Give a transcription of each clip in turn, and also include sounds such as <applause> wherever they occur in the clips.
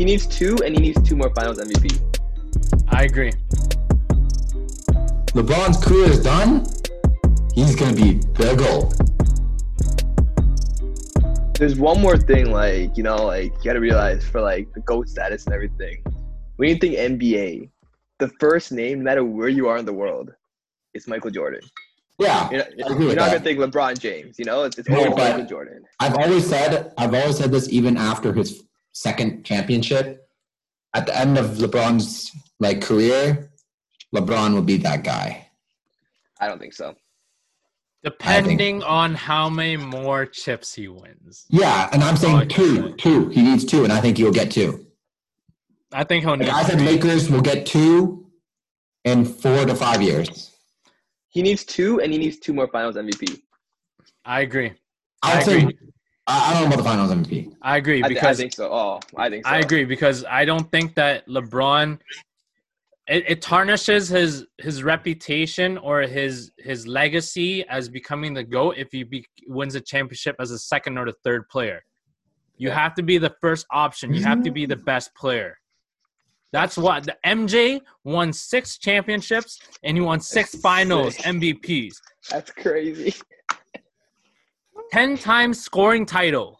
He needs two, and he needs two more Finals MVP. I agree. LeBron's career is done. He's gonna be the goat. There's one more thing, like you know, like you gotta realize for like the GOAT status and everything. When you think NBA, the first name, no matter where you are in the world, is Michael Jordan. Yeah, You're not, I you're with not that. gonna think LeBron James. You know, it's, it's No, always Michael Jordan. I've always said, I've always said this even after his second championship. At the end of LeBron's like career, LeBron will be that guy. I don't think so. Depending on how many more chips he wins. Yeah, and I'm saying two, see. two. He needs two, and I think he'll get two. I think he'll Like need I said. Lakers will get two in four to five years. He needs two, and he needs two more Finals MVP. I agree. I I agree. I I don't know about the Finals MVP. I agree I, thi- I because think so. Oh, I think so. I agree because I don't think that LeBron it, it tarnishes his his reputation or his his legacy as becoming the goat if he be, wins a championship as a second or the third player. You Yeah. have to be the first option. You have to be the best player. That's what the MJ won six championships and he won six <laughs> finals. MVPs. That's crazy. 10 times scoring title.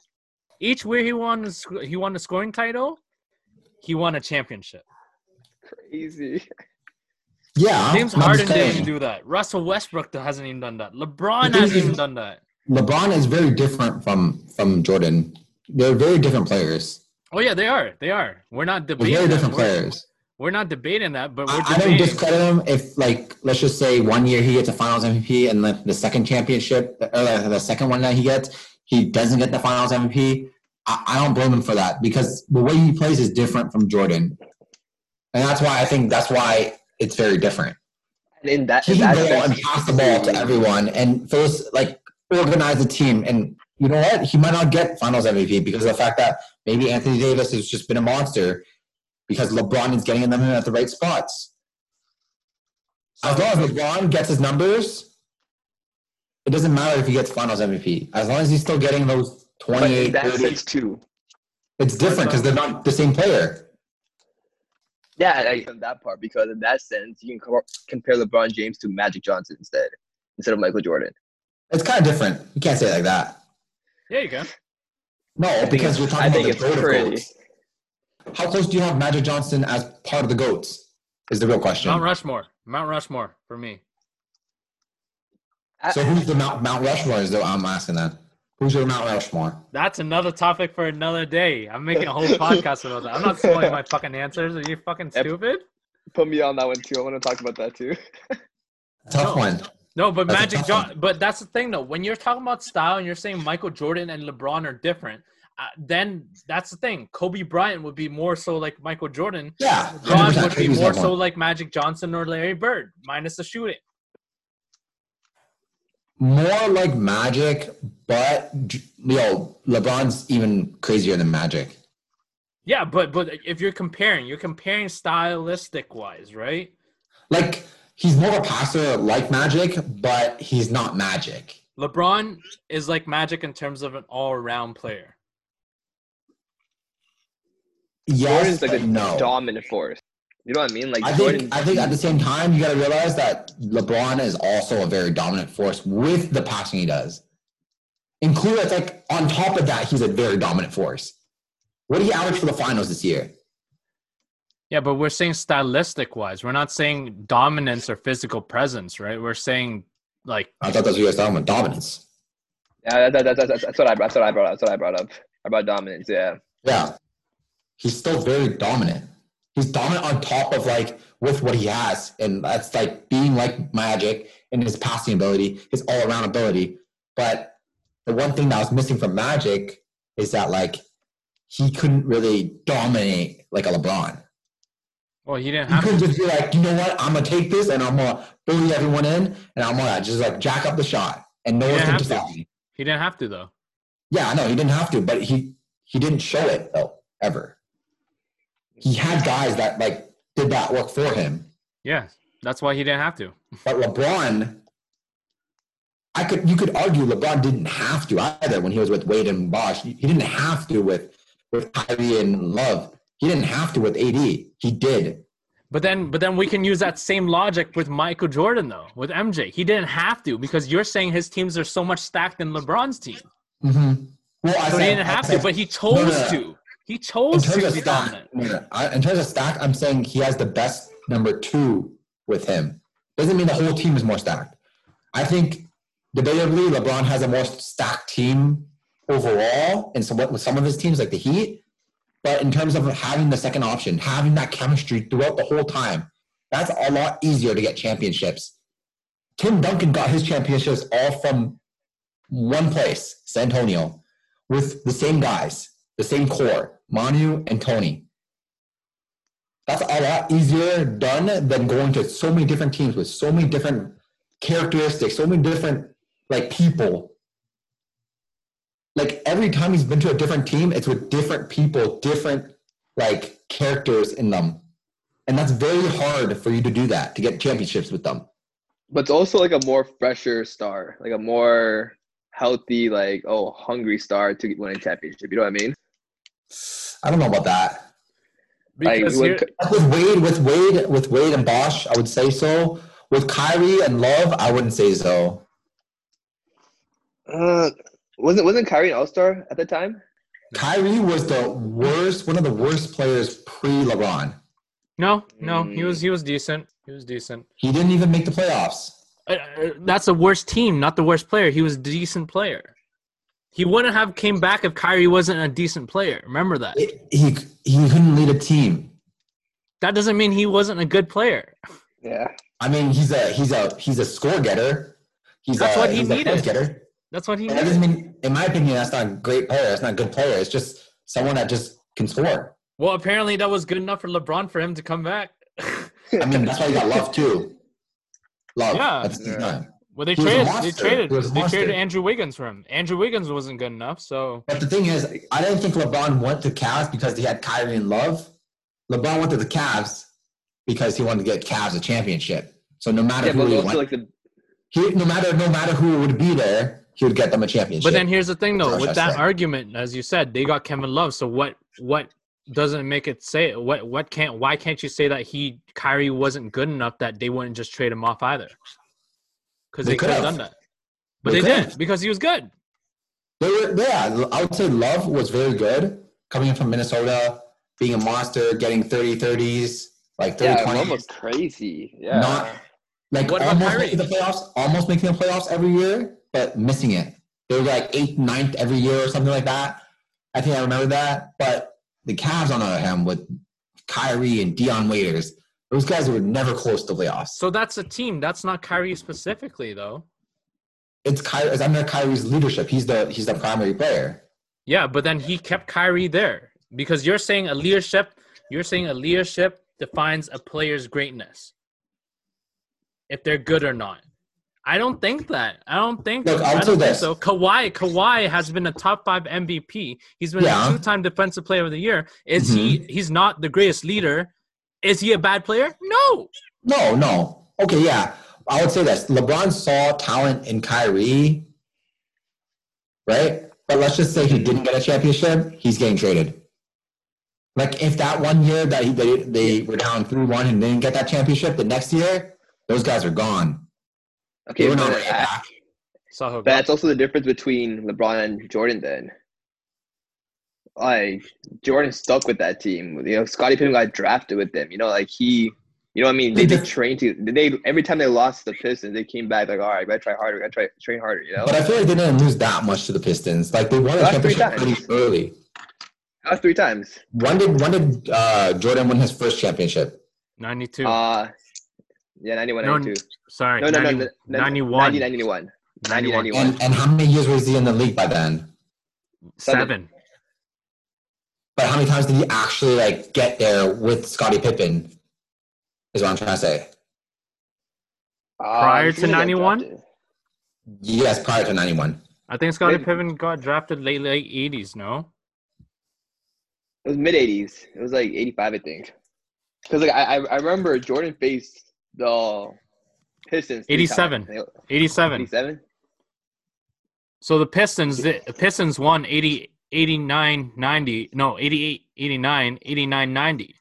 Each year he won the he won the scoring title, he won a championship. crazy. Yeah, James I'm Harden just didn't do that. Russell Westbrook hasn't even done that. LeBron hasn't is- even done that. LeBron is very different from from Jordan. They're very different players. Oh yeah, they are. They are. We're not They're debating. very that. different We're, players. We're not debating that, but we're I, I don't discredit him if, like, let's just say one year he gets a Finals MVP, and then the second championship, or the, the second one that he gets, he doesn't get the Finals MVP. I, I don't blame him for that because the way he plays is different from Jordan, and that's why I think that's why it's very different. And in that, He in can go and pass the ball to everyone, and Phyllis like organize the team. And you know what? He might not get Finals MVP because of the fact that maybe Anthony Davis has just been a monster because LeBron is getting them in at the right spots. As long as LeBron gets his numbers, it doesn't matter if he gets Finals MVP. As long as he's still getting those but 28, in that 30, sense too. it's different because they're not the same player. Yeah, I on that part because in that sense you can co- compare LeBron James to Magic Johnson instead instead of Michael Jordan. It's kind of different. You can't say it like that. Yeah, you can. No, think because it's- you're talking I about think the it's goat of pretty. Goats. How close do you have Magic Johnson as part of the goats? Is the real question. Mount Rushmore. Mount Rushmore for me. So who's the Mount Mount Rushmore? Is the I'm asking that. Who's your Mount Rushmore? That's another topic for another day. I'm making a whole podcast about that. I'm not spoiling my fucking answers. Are you fucking stupid? Put me on that one too. I want to talk about that too. <laughs> Tough No. one. No, but That's Magic John. one. But that's the thing, though. When you're talking about style and you're saying Michael Jordan and LeBron are different, uh, then that's the thing. Kobe Bryant would be more so like Michael Jordan. Yeah. LeBron would be more so like Magic Johnson or Larry Bird, minus the shooting. more like Magic, but yo, LeBron's even crazier than Magic. Yeah, but but if you're comparing, you're comparing stylistic wise, right? Like he's more of a passer like Magic, but he's not Magic. LeBron is like Magic in terms of an all-around player. Yes, Jordan's like a no. dominant force. You know what I mean? Like I Jordan. think I think at the same time you got to realize that LeBron is also a very dominant force with the passing he does. Include it's like on top of that he's a very dominant force. What did he average for the finals this year? Yeah, but we're saying stylistic wise. We're not saying dominance or physical presence, right? We're saying like I thought that's what you guys talking about dominance. yeah, that, that, that, that's, that's what I that's what I brought up. That's what I brought up about dominance. Yeah. Yeah, he's still very dominant. He's dominant on top of like with what he has, and that's like being like Magic and his passing ability, his all around ability. But the one thing that was missing from Magic is that like he couldn't really dominate like a LeBron. well, he didn't He couldn't to. just be like, you know what, I'm gonna take this and I'm gonna bully everyone in, and I'm gonna just like jack up the shot, and no He have to. stop me. He didn't have to though. Yeah, I know he didn't have to, but he he didn't show it though ever. He had guys that like did that work for him, Yeah, that's why he didn't have to. but LeBron, I could you could argue LeBron didn't have to either when he was with Wade and Bosh. He didn't have to with with Kyrie and Love. He didn't have to with AD. He did. But then, but then we can use that same logic with Michael Jordan though, with MJ. He didn't have to because you're saying his teams are so much stacked than LeBron's team. Mm-hmm. Well, I So he didn't have to, but he chose no, no. to. He chose to be dominant. I- in terms of stack, I'm saying he has the best number two with him. Doesn't mean the whole team is more stacked. I think debatably LeBron has a more stacked team overall, and some with some of his teams like the Heat. But in terms of having the second option, having that chemistry throughout the whole time, that's a lot easier to get championships. Tim Duncan got his championships all from one place, San Antonio, with the same guys, the same core, Manu and Tony. That's a lot easier done than going to so many different teams with so many different characteristics, so many different like people. Like every time he's been to a different team, it's with different people, different like characters in them. And that's very hard for you to do that, to get championships with them. But it's also like a more fresher star, like a more healthy, like oh, hungry star to win a championship. You know what I mean? I don't know about that. Because like, you're- With Wade, with Wade, with Wade and Bosh, I would say so. With Kyrie and Love, I wouldn't say so. uh, wasn't wasn't Kyrie an All Star at the time? Kyrie was the worst, one of the worst players pre LeBron. no, no, he Mm. was he was decent. He was decent. He didn't even make the playoffs. Uh, uh, that's the worst team, not the worst player. He was a decent player. He wouldn't have came back if Kyrie wasn't a decent player. Remember that. It- he he couldn't lead a team. That doesn't mean he wasn't a good player. Yeah. I mean, he's a he's a he's a score getter. He's That's a, what he he's needed. point getter. That's what he And that doesn't mean, in my opinion, that's not a great player. That's not a good player. It's just someone that just can score. Well, apparently that was good enough for LeBron for him to come back. I mean, that's why he got <laughs> love too. Love. Yeah. That's his Yeah. name. Well, they He was a traded. They traded. He was a They traded. Andrew Wiggins for him. Andrew Wiggins wasn't good enough, so But the thing is, I didn't think LeBron went to Cavs because he had Kyrie and Love. LeBron went to the Cavs because he wanted to get Cavs a championship. So no matter Yeah, who he went, like the he, no matter no matter who would be there, he would get them a championship. But then here's the thing, though. That's With that said. argument, as you said, they got Kevin Love. So what? What doesn't make it say? What? What can't? Why can't you say that he Kyrie wasn't good enough that they wouldn't just trade him off either? Because They they, could have could've. done that, but They they, didn't because he was good. They were, yeah, I would say Love was very good coming in from Minnesota, being a monster, getting 30 30s, like 30 yeah, 20s. Love was crazy. Yeah. Not like What almost making the playoffs, almost making the playoffs every year, but missing it. They were like eighth, ninth every year or something like that. I think I remember that. But the Cavs on the other hand with Kyrie and Dion Waiters, those guys were never close to playoffs. So that's a team. That's not Kyrie specifically, though. It's Kyrie, it's under Kyrie's leadership. He's the he's the primary player. Yeah, but then he kept Kyrie there because you're saying a leadership. You're saying a leadership defines a player's greatness. If they're good or not, I don't think that. I don't think. Look, I'll I think this. so. Kawhi, Kawhi has been a top five MVP. He's been Yeah. a two-time Defensive Player of the Year. Is he? Mm-hmm. He's not the greatest leader. Is he a bad player? No. No, no. Okay, yeah. I would say this. LeBron saw talent in Kyrie, right? But let's just say he didn't get a championship, he's getting traded. Like if that one year that he, they, they were down 3 1 and didn't get that championship, the next year, those guys are gone. Okay, they were but, not ready uh, back. So but that's also the difference between LeBron and Jordan. Then, like Jordan stuck with that team. You know, Scottie Pippen got drafted with them. You know, like he. You know what I mean? They They did did- train to they every time they lost the Pistons, they came back like, all right, we gotta try harder, we gotta try train harder, you know? But I feel like they didn't lose that much to the Pistons. Like they won a Last three championship pretty early. That three times. When did when did uh, Jordan win his first championship? ninety-two. Uh yeah, 91, No, 92. Sorry, No, no, no, 90 no, no, 91. 90, 91. 90, 91. And and how many years was he in the league by then? Seven. But how many times did he actually like get there with Scottie Pippen? Is what I'm trying to say. Uh, Prior he to 91? Yes, prior to '91. I think Scottie Maybe- Pippen got drafted late late eighties. No. It was mid 80s. It was like 85, I think. Because like I, I I remember Jordan faced the Pistons. 87. times. 87. 87? So the Pistons, the Pistons won 80, 89, 90, no, 88, 89, 89, 90.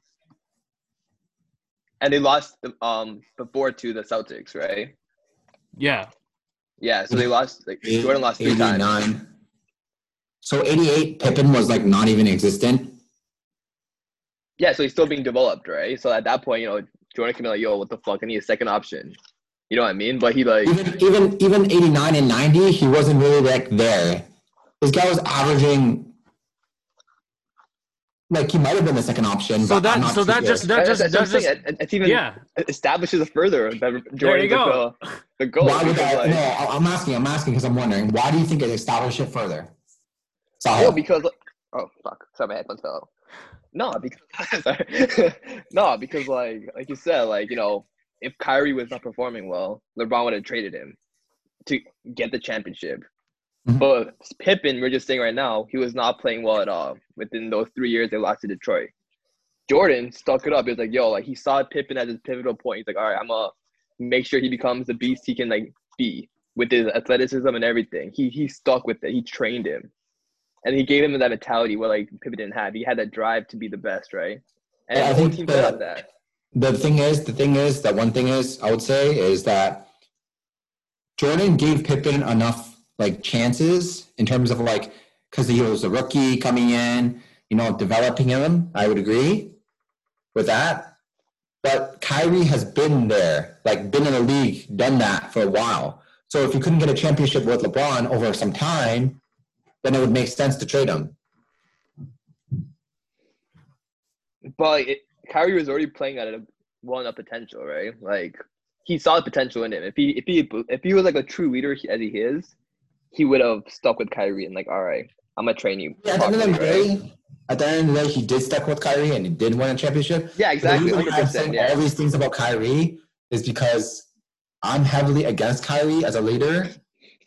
And they lost um before to the Celtics, right? Yeah. Yeah, so they lost. Like Jordan lost three times. 89. So 88, Pippen was like not even existent. Yeah, so he's still being developed, right? So at that point, you know, Jordan can be like, "Yo, what the fuck? I need a second option." You know what I mean? But he like, Even even even 89 and 90, he wasn't really like there. This guy was averaging like he might have been the second option. So but that I'm not so that just that just that's, that's that what just. It- It's even yeah. establishes it further that There Jordan you go. the, the goat. why would that? like, no, I- I'm asking. I'm asking because I'm wondering. Why do you think it established it further? Oh, Sahil? because oh fuck, sorry, my headphones fell. out. No, because <laughs> <laughs> no, because like like you said, like you know, if Kyrie was not performing well, LeBron would have traded him to get the championship. Mhm. But Pippen, we're just saying right now, he was not playing well at all within those three years they lost to Detroit. Jordan stuck it up. He was like, yo, like he saw Pippen at his pivotal point. He's like, all right, I'm gonna make sure he becomes the beast he can like be with his athleticism and everything. He he stuck with it. He trained him, and he gave him that mentality where like Pippen didn't have. He had that drive to be the best, right? And Yeah, I the think that. the thing is, the thing is that one thing is, I would say, is that Jordan gave Pippen enough like chances in terms of like because he was a rookie coming in, you know, developing him. I would agree with that. But Kyrie has been there, like been in the league, done that for a while. So if you couldn't get a championship with LeBron over some time, then it would make sense to trade him. But it, Kyrie was already playing at a well enough potential, right? Like he saw the potential in him. If he if he if he was like a true leader as he is, he would have stuck with Kyrie and like, all right, I'm gonna train you. Yeah, at the end of the properly, right? day, at the end of the day, he did stuck with Kyrie and he did win a championship. Yeah, exactly. The reason I'm saying yeah. all these things about Kyrie is because I'm heavily against Kyrie as a leader.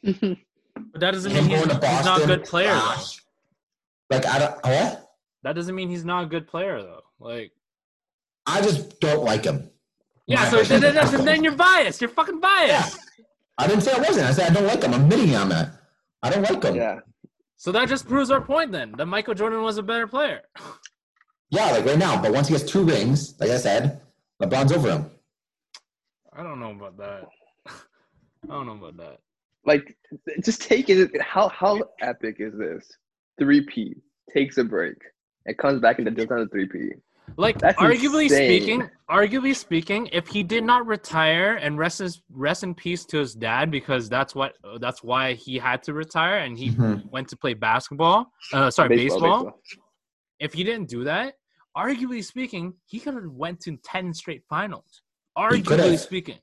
<laughs> But that doesn't Him mean he's, going to he's not a good player. though. Like I don't what? That doesn't mean he's not a good player though. Like I just don't like him. yeah, so then, then, then you're biased. You're fucking biased. I didn't say I wasn't. I said I don't like him. I'm admitting I'm that. I don't like him. Yeah. So that just proves our point then that Michael Jordan was a better player. Yeah, like right now. But once he gets two rings, like I said, LeBron's over him. I don't know about that. <laughs> I don't know about that. Like just take it how how epic is this? Three-peat takes a break. It comes back into just another three-peat. Like That's arguably insane. speaking, arguably speaking, if he did not retire and rest his, rest in peace to his dad because that's what that's why he had to retire and he Mhm. went to play basketball. Uh, sorry, baseball. If he didn't do that, arguably speaking, he could have went to ten straight finals. He could Arguably have. speaking,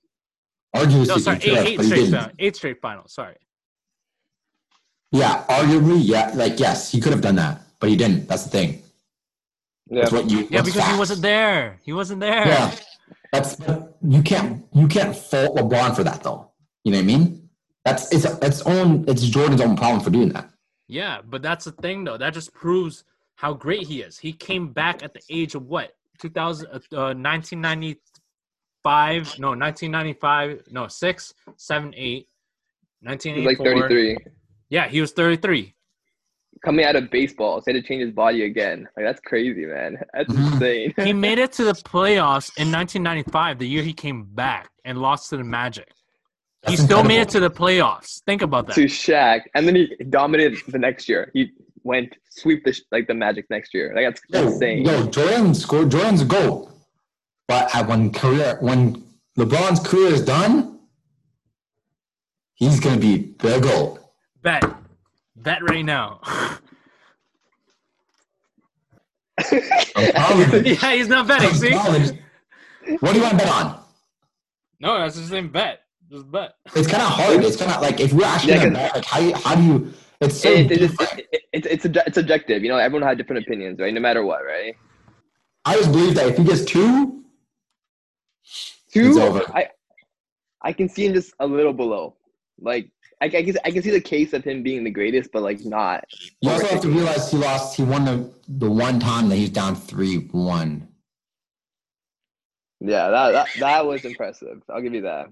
Arguably, no, sorry, speaking, eight, he eight could have, but he straight didn't. finals. Eight straight finals. Sorry. Yeah, arguably, yeah. Like yes, he could have done that, but he didn't. That's the thing. Yeah. That's what you. Yeah, that's because he wasn't there. He wasn't there. Yeah, that's you can't you can't fault LeBron for that though. You know what I mean? That's it's its own it's Jordan's own problem for doing that. Yeah, but that's the thing though. That just proves how great he is. He came back at the age of what? 2000 uh, uh, 1995, no, 1995, no, 6, 7, 8, He's like thirty three. Yeah, he was 33. Coming out of baseball, so he had to change his body again. Like that's crazy, man. That's Mhm. insane. He <laughs> made it to the playoffs in 1995, the year he came back and lost to the Magic. He That's still made it to the playoffs. Think about that. to Shaq, and then he dominated the next year. He went sweep the like the Magic next year. Like that's Yo, insane. yo, Jordan scored. Jordan's a goat, but at when career when LeBron's career is done, he's gonna be the goat. Bet. Bet right now. <laughs> I'm telling you. yeah, he's not betting, I'm see? telling. What do you want to bet on? No, that's the same bet. Just bet. It's kind of hard. It's kind of like if we're actually Yeah, bet, like how you- how do you? It's so It, it, it, different. it, it, it's it's objective. You know, everyone had different opinions, right? No matter what, right? I just believe that if he gets two, Two, It's over. I I can see him just a little below. Like I, I can I can see the case of him being the greatest, but like not. you also have to realize he lost. He won the the one time that he's down three one. Yeah, that, that that was impressive. I'll give you that.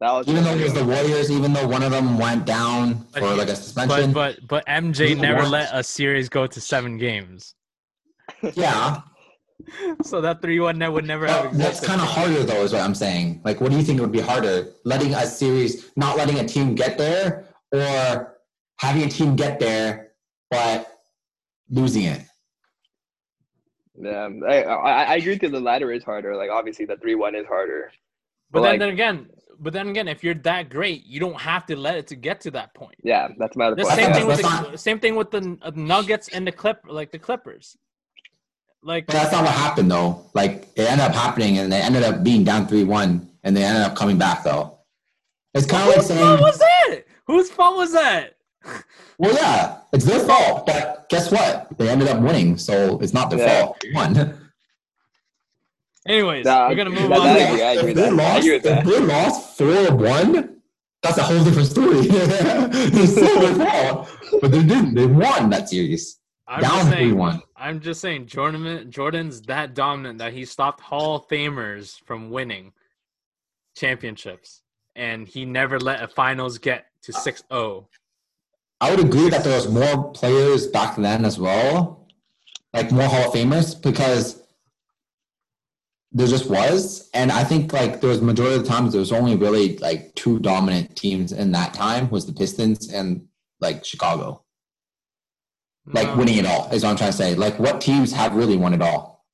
That was Even though it was the Warriors, even though one of them went down But for like a suspension. But but but MJ never won. let a series go to seven games. Yeah, <laughs> so that three one net would never have but that's kind of harder though, is what I'm saying. Like, what do you think would be harder? Letting a series, not letting a team get there, or having a team get there but losing it? Yeah, I, I I agree that the latter is harder. Like obviously the three one is harder. But But, then, like- then again, but then again, if you're that great, you don't have to let it to get to that point. Yeah, that's my other The point. same that's- thing with that's the same thing with the Nuggets and the Clip, like the Clippers. Like But that's not what happened though. Like, it ended up happening, and they ended up being down three one, and they ended up coming back though. It's kind of like whose saying, fault was that? Whose fault was that? <laughs> well, yeah, it's their fault, but guess what? They ended up winning, so it's not their Yeah. fault. They won. Anyways, Nah, we're gonna move that- on. that to- I agree, I agree if they that. I lost, agree with that. they lost four one, that's a whole different story. <laughs> it's still their fault, but they didn't. They won that series, I'm just down three saying. one. I'm just saying, Jordan. Jordan's that dominant that he stopped Hall of Famers from winning championships, and he never let a finals get to oh. 6-0. I would agree that there was more players back then as well, like more Hall of Famers, because there just was, and I think like there was majority of the times there was only really like two dominant teams in that time was the Pistons and like Chicago, like No. winning it all is what I'm trying to say. Like what teams have really won it all?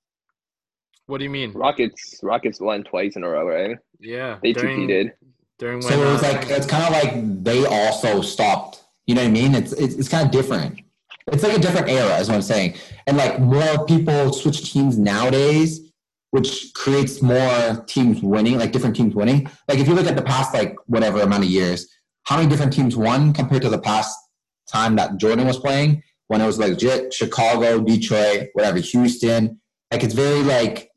What do you mean? Rockets Rockets won twice in a row, right? Yeah, They during, two-peated. during when So it was uh, like it's kind of like they also stopped. You know what I mean? It's it's, it's kind of different. It's like a different era, is what I'm saying. And like more people switch teams nowadays, which creates more teams winning, like different teams winning. Like if you look at the past like whatever amount of years, how many different teams won compared to the past time that Jordan was playing when it was legit Chicago, Detroit, whatever, Houston. Like it's very like,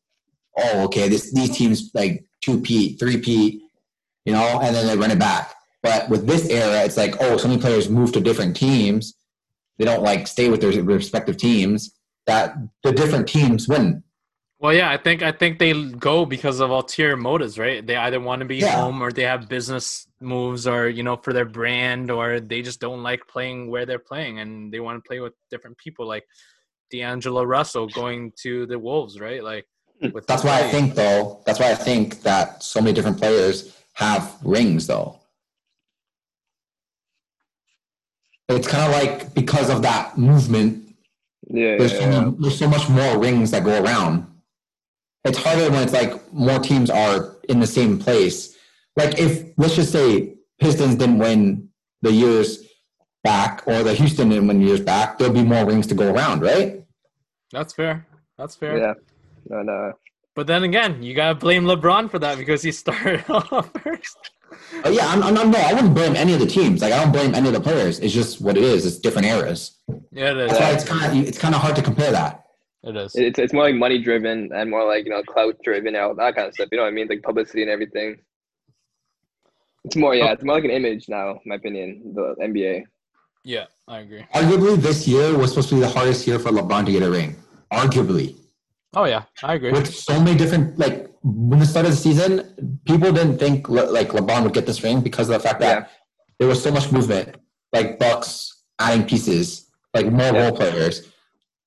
oh okay, this these teams like two-peat, three P, you know, and then they run it back. But with this era, it's like, oh, so many players move to different teams. They don't like stay with their respective teams. That the different teams win. Well, yeah, I think I think they go because of ulterior motives, right? They either want to be Yeah. home or they have business moves, or you know, for their brand, or they just don't like playing where they're playing, and they want to play with different people, like D'Angelo Russell going to the Wolves, right? Like, hmm. with That's why I think though. That's why I think that so many different players have rings though. It's kind of like because of that movement, Yeah, there's yeah, so, yeah. many- there's so much more rings that go around. It's harder when it's like more teams are in the same place. Like if let's just say Pistons didn't win the years back, or the Houston didn't win years back, there'll be more rings to go around, right? that's fair. That's fair. yeah. No, no. But then again, you gotta blame LeBron for that because he started <laughs> off first. Uh, yeah, I'm, I'm, I'm, no, I wouldn't blame any of the teams. Like I don't blame any of the players. It's just what it is. It's different eras. Yeah, it is. That's why it's kind of it's kind of hard to compare that. It is. It's it's more like money driven and more like you know clout driven and all that kind of stuff. You know what I mean? Like publicity and everything. It's more yeah. It's more like an image now, in my opinion. The NBA. Yeah, I agree. Arguably, this year was supposed to be the hardest year for LeBron to get a ring. Arguably, Oh yeah, I agree. with so many different like when the start of the season, people didn't think Le- like LeBron would get this ring because of the fact that Yeah. there was so much movement, like Bucks adding pieces, like more Yeah. role players,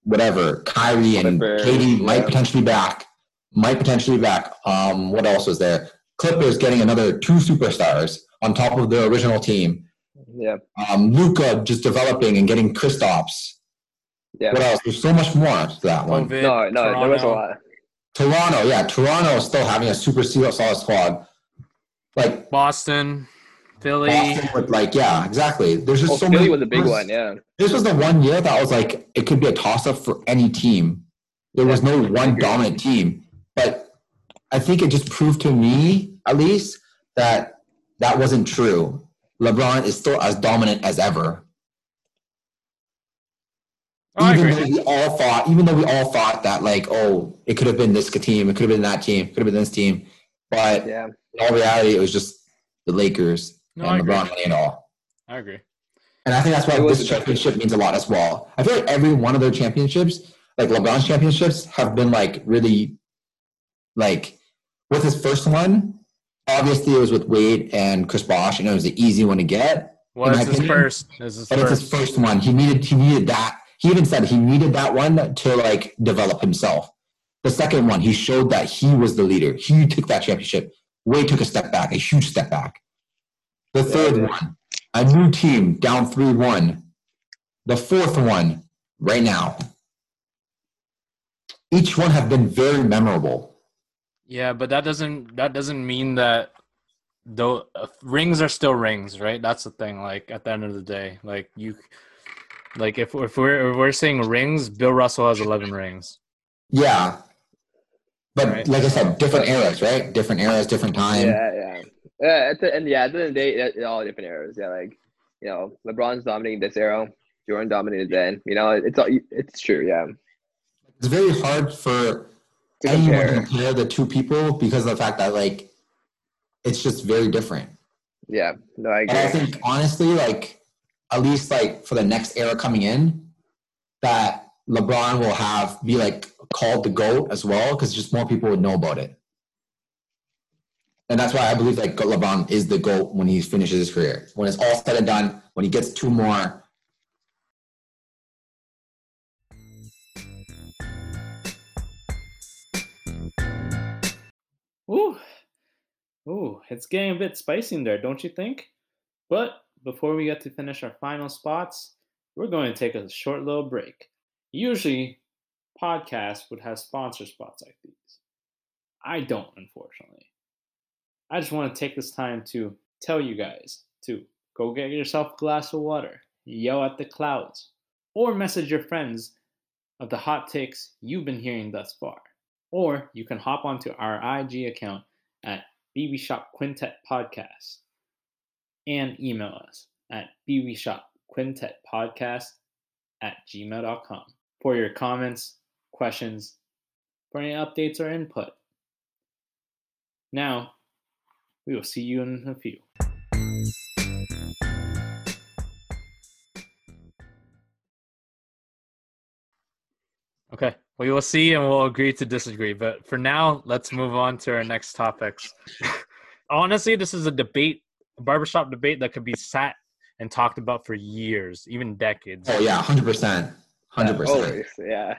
whatever. Kyrie and Clippers, KD might yeah. potentially back, might potentially be back. Um, what else was there? Clippers getting another two superstars on top of the original team. Yeah. Um, Luka just developing and getting Kristaps. Yeah. What else? There's so much more to that one. COVID, No, no, there was a lot. Toronto, yeah, Toronto is still having a super solid solid squad. Like Boston, Philly. Boston with like, yeah, exactly. There's just Oh, so Philly many. was a big this- one. Yeah. This was the one year that I was like, it could be a toss up for any team. There was no one dominant team, but I think it just proved to me, at least, that that wasn't true. LeBron is still as dominant as ever. Oh, I even though we all thought, even though we all thought that, like, oh, it could have been this team, it could have been that team, it could have been this team, but Yeah. in all reality, it was just the Lakers No, I and agree. LeBron winning it all. I agree. And I think that's why It this championship means a lot as well. I feel like every one of their championships, like LeBron's championships, have been like really, like, with his first one. Obviously, it was with Wade and Chris Bosh, and it was the easy one to get. Well, it's his first. It's his But first. it's his first one. He needed he needed that he even said he needed that one to like develop himself. The second one, he showed that he was the leader. He took that championship. Wade took a step back, a huge step back. The third one, a new team down 3 1. The fourth one, right now. Each one have been very memorable. Yeah, but that doesn't that doesn't mean that though uh, rings are still rings, right? That's the thing. Like at the end of the day, like you, like if if we're if we're saying rings, Bill Russell has eleven rings. Yeah. But Right. like I said, different eras, right? Different eras, different time. Yeah, yeah. Yeah, at the, and yeah, at the end of the day, it- all different eras. Yeah, like you know, LeBron's dominating this era, Jordan dominated then. You know, it's all it's true. Yeah, It's very hard for to anyone to compare. compare the two people because of the fact that like it's just very different. Yeah, no, I And I think honestly, like at least like for the next era coming in, that LeBron will have be like called the GOAT as well, because just more people would know about it. And that's why I believe like LeBron is the GOAT when he finishes his career. When it's all said and done, when he gets two more, Ooh, ooh, it's getting a bit spicy in there, don't you think? But before we get to finish our final spots, we're going to take a short little break. Usually, podcasts would have sponsor spots like these. I don't, unfortunately. I just want to take this time to tell you guys to go get yourself a glass of water, yell at the clouds, or message your friends of the hot takes you've been hearing thus far. Or you can hop onto our IG account at BB Shop Quintet Podcast and email us at bbshopquintetpodcast at gmail.com for your comments, questions, for any updates or input. Now, we will see you in a few. Okay, we will see and we'll agree to disagree. But for now, let's move on to our next topics. <laughs> Honestly, this is a debate, a barbershop debate that could be sat and talked about for years, even decades. oh yeah, hundred percent, hundred percent. Always, yeah.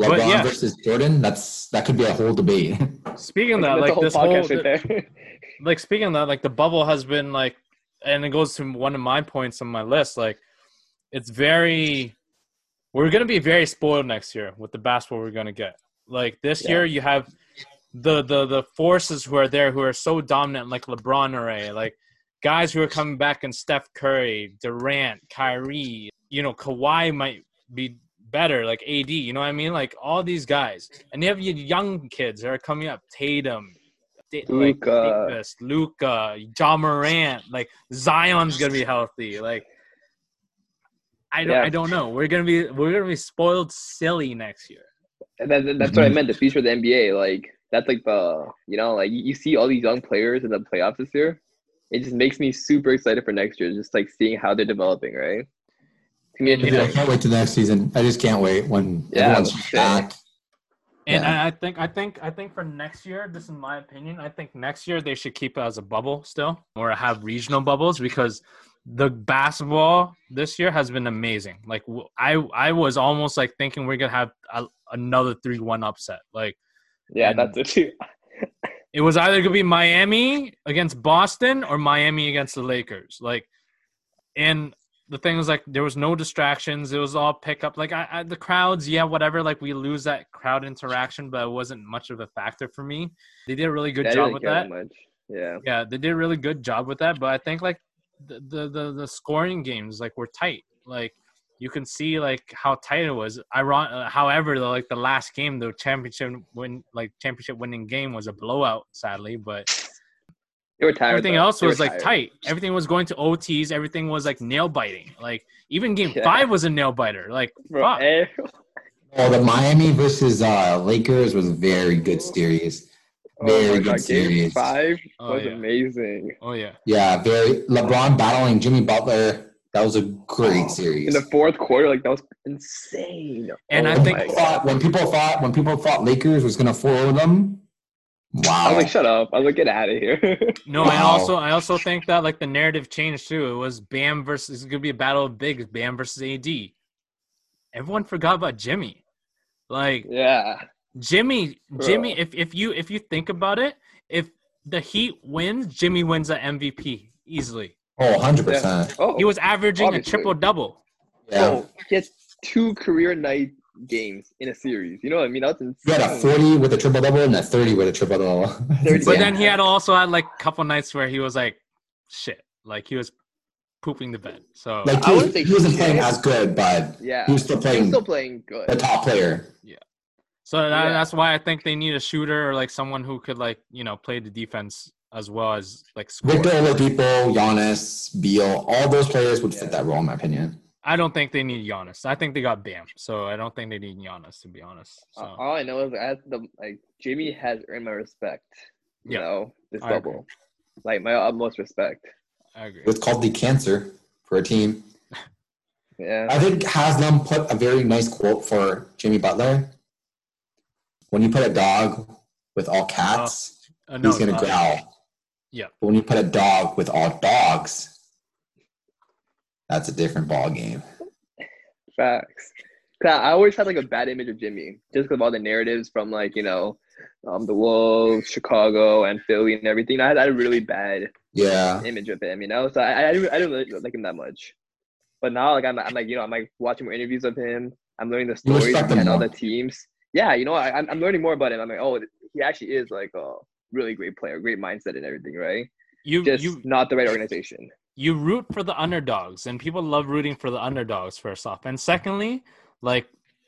LeBron But yeah. versus Jordan. That's that could be a whole debate. Speaking of that, like a whole this whole, right there. <laughs> like speaking of that, like the bubble has been like, and it goes to one of my points on my list. Like, it's very, we're gonna be very spoiled next year with the basketball we're gonna get. Like this Yeah. year, you have the the the forces who are there who are so dominant, like LeBron array, like guys who are coming back and Steph Curry, Durant, Kyrie. You know, Kawhi might be better, like AD. You know what I mean? Like all these guys, and you have your young kids that are coming up, Tatum. Da- like Luka, Ja Morant, like Zion's gonna be healthy. Like I don't, Yeah. I don't know. We're gonna be, we're gonna be spoiled silly next year. And that, that's what I meant. The future of the NBA, like that's like the you know, like you, you see all these young players in the playoffs this year. It just makes me super excited for next year, just like seeing how they're developing, right? To me, it's Yeah. I can't wait to the next season. I just can't wait when Yeah, everyone's back. And Yeah. I, I think, I think, I think for next year, this is my opinion. I think next year they should keep it as a bubble still, or have regional bubbles because the basketball this year has been amazing. Like I I was almost like thinking we're gonna have a, another three-one upset. Like yeah, that's it too. <laughs> it was either gonna be Miami against Boston or Miami against the Lakers. Like, and the thing was like there was no distractions. It was all pickup. Like I, I, the crowds, yeah, whatever. Like we lose that crowd interaction, but it wasn't much of a factor for me. They did a really good job with that. Much. Yeah, Yeah, they did a really good job with that. But I think like the the the, the scoring games like were tight. Like you can see like how tight it was. Iron- however, the, like the last game, the championship win like championship winning game was a blowout, sadly. But they were tired. everything though. else They was like tired. tight. Everything was going to OTs. Everything was like nail biting. Like even game Yeah. five was a nail biter. Like Bro, fuck. eh, Oh, the Miami versus uh, Lakers was very good series. oh Very my good God, game series. five Oh, was yeah. amazing. Oh yeah. Yeah, very LeBron battling Jimmy Butler. That was a great In series. In the fourth quarter, like that was insane. And Oh I think- my people thought, when people thought when people thought Lakers was gonna follow them, wow. I was like, shut up. I was like, get out of here. <laughs> No, and Wow. also I also think that like the narrative changed too. It was Bam versus it's gonna be a battle of bigs, Bam versus AD. everyone forgot about Jimmy. Like Yeah. Jimmy, Jimmy, if if you if you think about it, if the Heat wins, Jimmy wins the MVP easily. Oh, 100%. Oh, He was averaging Obviously. a triple double. Yeah. oh, he has two career night games in a series. You know what I mean? That's insane. He had a 40 with a triple double and a 30 with a triple double. <laughs> But then he had also had like a couple nights where he was like, shit, like he was pooping the bed. So Like I he, wouldn't was, say he wasn't playing as good, but Yeah. he was still He's playing still playing good. the top player. Yeah. So that, Yeah. that's why I think they need a shooter or like someone who could like you know play the defense as well as like score. Victor Oladipo, Giannis, Beal, all those players would fit that role, in my opinion. I don't think they need Giannis. I think they got Bam, so I don't think they need Giannis to be honest. So Uh, All I know is as the like Jimmy has earned my respect. You Yeah. know this I agree. bubble, like my utmost respect. I agree. It's called the cancer for a team. <laughs> Yeah. I think Haslem put a very nice quote for Jimmy Butler. When you put a dog with all cats, Uh, no, he's gonna uh, growl. yeah. But when you put a dog with all dogs, that's a different ball game. Facts. I always had like a bad image of Jimmy just because of all the narratives from like you know, um, the Wolves, Chicago, and Philly and everything. I had, I had a really bad Yeah. image of him, you know. So I I, didn't, I didn't really like him that much. But now like I'm, I'm like you know I'm like watching more interviews of him. I'm learning the You stories respect him and all the teams. Yeah, you know I, I'm I'm learning more about him. I'm like oh he actually is like a really great player, great mindset and everything, right? You Just you not the right organization. You root for the underdogs and people love rooting for the underdogs first off and secondly like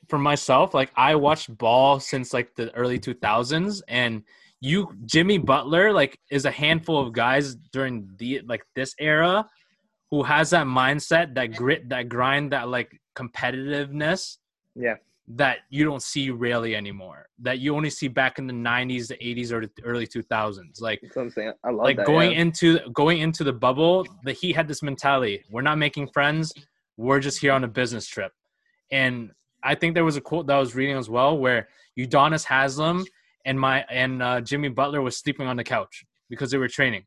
for myself like i watched ball since like the early 2000s and you jimmy butler like is a handful of guys during the like this era who has that mindset that grit that grind that like competitiveness Yeah. That you don't see really anymore that you only see back in the 90s the 80s or the early 2000s like I'm saying. I love like that. going yeah. into going into the bubble the heat had this mentality we're not making friends we're just here on a business trip and i think there was a quote that i was reading as well where udonis haslem and my and uh, jimmy butler was sleeping on the couch because they were training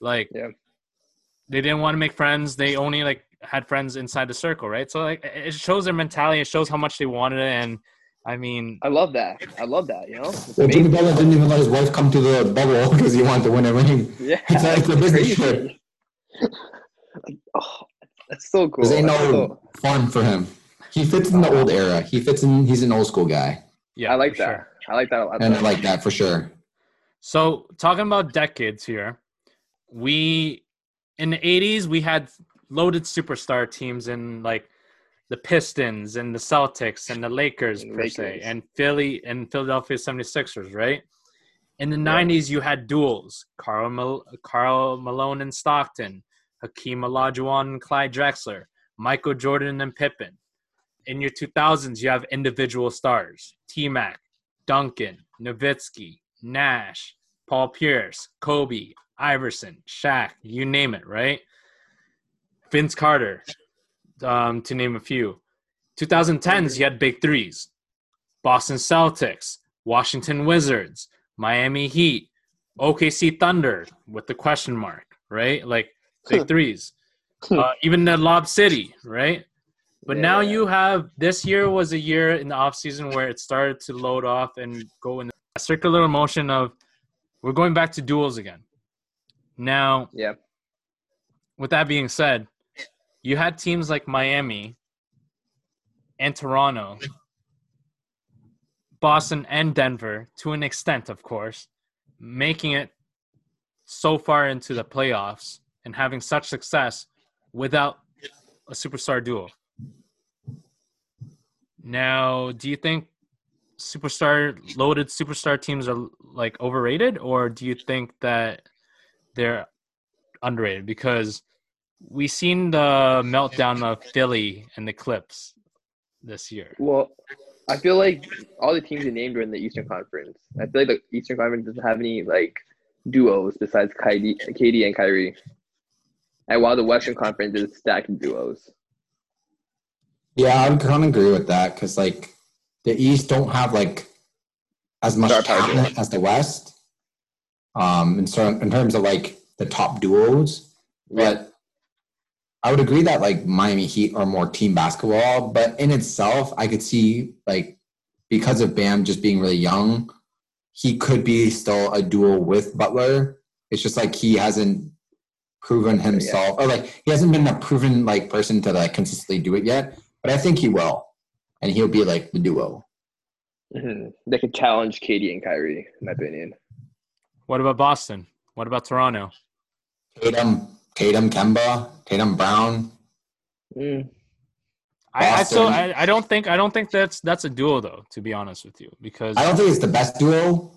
like Yeah. they didn't want to make friends they only like had friends inside the circle right so like it shows their mentality it shows how much they wanted it and i mean I love that. I love that. You know. Well, Jimmy amazing. Butler didn't even let his wife come to the bubble <laughs> because he wanted to win a ring. Yeah. <laughs> It's like the business trip. Like, <laughs> oh, that's so cool. This ain't That's no so- fun for him. He fits in the old era. He fits in. He's an old school guy, yeah I like that. sure. I like that a lot. and I like that for sure. So talking about decades here, we in the '80s we had loaded superstar teams in like the Pistons and the Celtics and the Lakers And per se, and Philly and Philadelphia 76ers, right? In the Yeah. '90s, you had duels: Karl Mal- Karl Malone and Stockton, Hakeem Olajuwon and Clyde Drexler, Michael Jordan and Pippen. In your 2000s, you have individual stars: T Mac, Duncan, Nowitzki, Nash, Paul Pierce, Kobe, Iverson, Shaq, you name it, right? Vince Carter, um, to name a few. 2010s, you had big threes Boston Celtics, Washington Wizards, Miami Heat, OKC Thunder with the question mark, right? Like big threes. Uh, even the Lob City, right? But now you have this year was a year in the offseason where it started to load off and go in a circular motion of we're going back to duels again. Now, Yeah. with that being said, you had teams like Miami and Toronto, Boston and Denver, to an extent, of course, making it so far into the playoffs and having such success without a superstar duo. Now, do you think superstar loaded superstar teams are like overrated or do you think that they're underrated because we seen the meltdown of Philly and the Clips this year. Well, I feel like all the teams you named are in the Eastern Conference. I feel like the Eastern Conference doesn't have any like duos besides KD, KD and Kyrie. And while the Western Conference is stacked with duos. Yeah, I would kind of agree with that because like the East don't have like as much talent as the West. Um, in, certain, in terms of like the top duos, but I would agree that like Miami Heat are more team basketball, but in itself, I could see like because of Bam just being really young, he could be still a duel with Butler. It's just like he hasn't proven himself, or like he hasn't been a proven like person to like consistently do it yet. But I think he will, and he'll be like the duo. Mhm. They could challenge KD and Kyrie, in my opinion. What about Boston? What about Toronto? Tatum, Tatum, Kemba, Tatum, Brown. Mm. I, I still I, I don't think I don't think that's that's a duo though, to be honest with you. Because I don't think it's the best duo,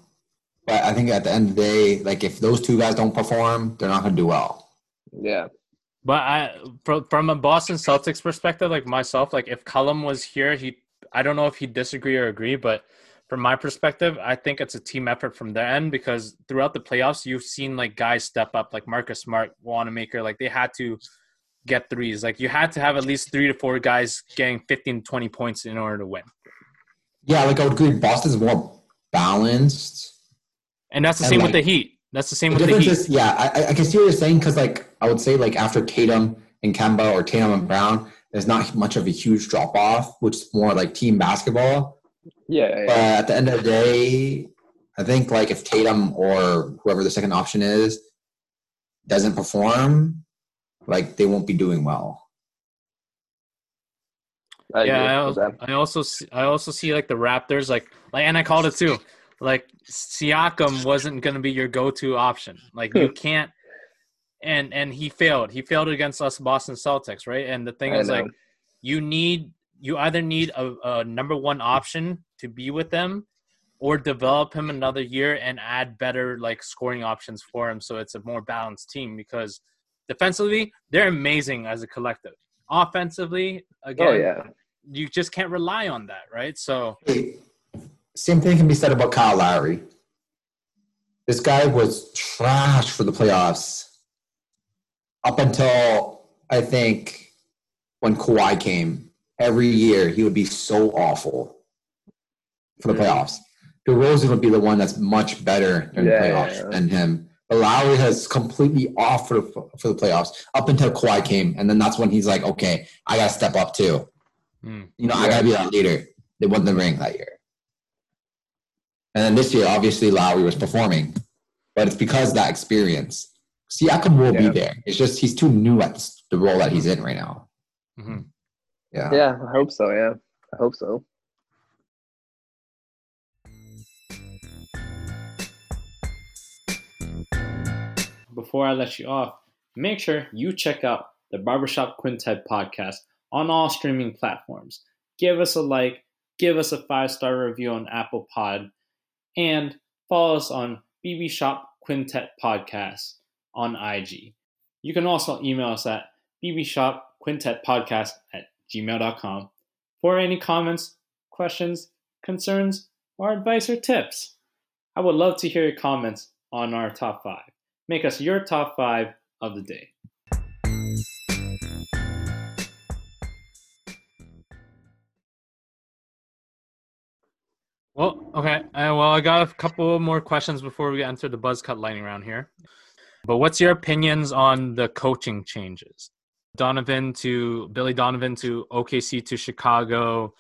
but I think at the end of the day, like if those two guys don't perform, they're not going to do well. Yeah. But I, from from a Boston Celtics perspective, like myself, like if Cullum was here, he, I don't know if he'd disagree or agree, but from my perspective, I think it's a team effort from their end because throughout the playoffs, you've seen like guys step up, like Marcus Smart, Wanamaker, like they had to get threes. Like you had to have at least three to four guys getting 15, 20 points in order to win. Yeah, like I would agree. Boston's more balanced. And that's the And, same with the Heat. That's the same The with the Heat. is, yeah, I, I- I can see what you're saying because, like, I would say, like, after Tatum and Kemba or Tatum and Brown, there's not much of a huge drop off, which is more like team basketball. Yeah. But at the end of the day, I think, like, if Tatum or whoever the second option is doesn't perform, like, they won't be doing well. I yeah, I also. I also see, I also see like the Raptors, like like, and I called it too. Like Siakam wasn't going to be your go-to option. Like you <laughs> can't, and and he failed. He failed against us Boston Celtics, right? And the thing I is, like, you need you either need a, a number one option to be with them, or develop him another year and add better like scoring options for him, so it's a more balanced team. Because defensively, they're amazing as a collective. Offensively, oh, again, Oh yeah. you just can't rely on that, right? So same thing can be said about Kyle Lowry. This guy was trash for the playoffs up until I think when Kawhi came. Every year he would be so awful for the playoffs. DeRozan would be the one that's much better during Yeah, the playoffs yeah. than him. But Lowry has completely off for the, for the playoffs up until Kawhi came, and then that's when he's like, "Okay, I gotta step up too." Hmm. You know, I gotta be that leader. They won the ring that year. And then this year, obviously, Lowry was performing, but it's because of that experience. Siakam will Yeah. be there. It's just he's too new at the role that he's in right now. mhm. Yeah. Yeah, I hope so. Yeah, I hope so. before I let you off, make sure you check out the Barbershop Quintet podcast on all streaming platforms. Give us a like, give us a five star review on Apple Pod, and follow us on BB Shop Quintet Podcast on IG. You can also email us at bbshopquintetpodcast at gmail.com for any comments, questions, concerns, or advice or tips. I would love to hear your comments on our top five. Make us your top five of the day. Well, okay. Uh, well, I got a couple more questions before we enter the buzz cut lightning round here. But what's your opinions on the coaching changes? Donovan to Billy Donovan to OKC to Chicago,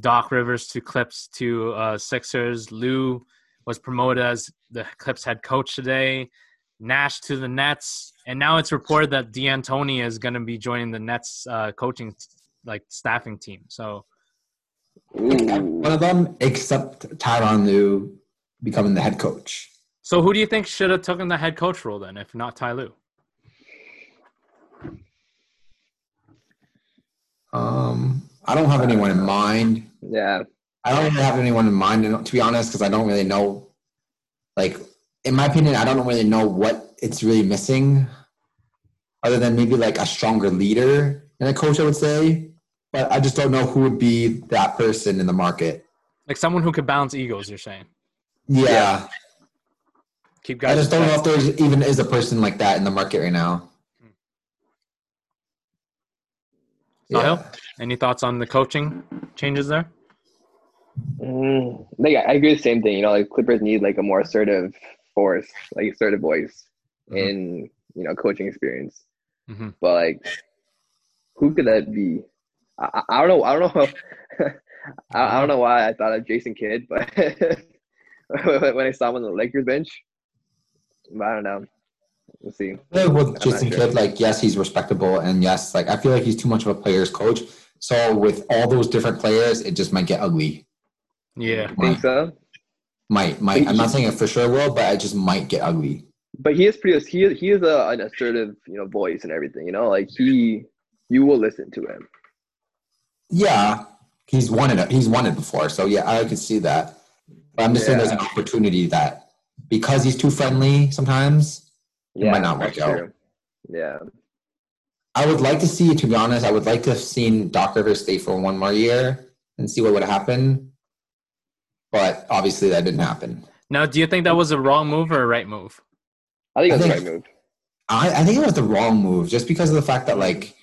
Doc Rivers to Clips to uh, Sixers. Lue was promoted as the Clips head coach today. Nash to the Nets, and now it's reported that D'Antoni is going to be joining the Nets uh, coaching like staffing team. So One of them, except Tyronn Lue becoming the head coach. So who do you think should have taken the head coach role then, if not Ty Lue? Um, I don't have anyone in mind. Yeah. I don't really have anyone in mind, and to be honest, because I don't really know. Like, in my opinion, I don't really know what it's really missing, other than maybe like a stronger leader and a coach. I would say, but I just don't know who would be that person in the market. Like someone who could balance egos. You're saying Yeah, Yeah. keep guys. I just don't know if there even is a person like that in the market right now. Sahil? Any thoughts on the coaching changes there? Mm, like I agree with the same thing. You know, like Clippers need like a more assertive force, like assertive voice Mhm. in you know coaching experience. Mhm. But like Who could that be? I, I, I don't know. I don't know. <laughs> I, I don't know why I thought of Jason Kidd, but <laughs> when I saw him on the Lakers bench, but I don't know. We'll see. I feel like with not Jason sure. Kidd, like yes, he's respectable, and yes, like I feel like he's too much of a player's coach. So with all those different players, it just might get ugly. Yeah. Think so? Might, might. I'm not saying it for sure will, but it just might get ugly. But he is pretty. He is, he is a, an assertive, you know, voice and everything. You know, like he, you will listen to him. Yeah, he's won it. He's won it before, so yeah, I could see that. But I'm just saying there's an opportunity that because he's too friendly sometimes, It might not work out. true. Yeah, I would like to see, to be honest, I would like to have seen Doc Rivers stay for one more year and see what would happen. But obviously, that didn't happen. Now, do you think that was a wrong move or a right move? I think I that's the right move. I, I think it was the wrong move just because of the fact that like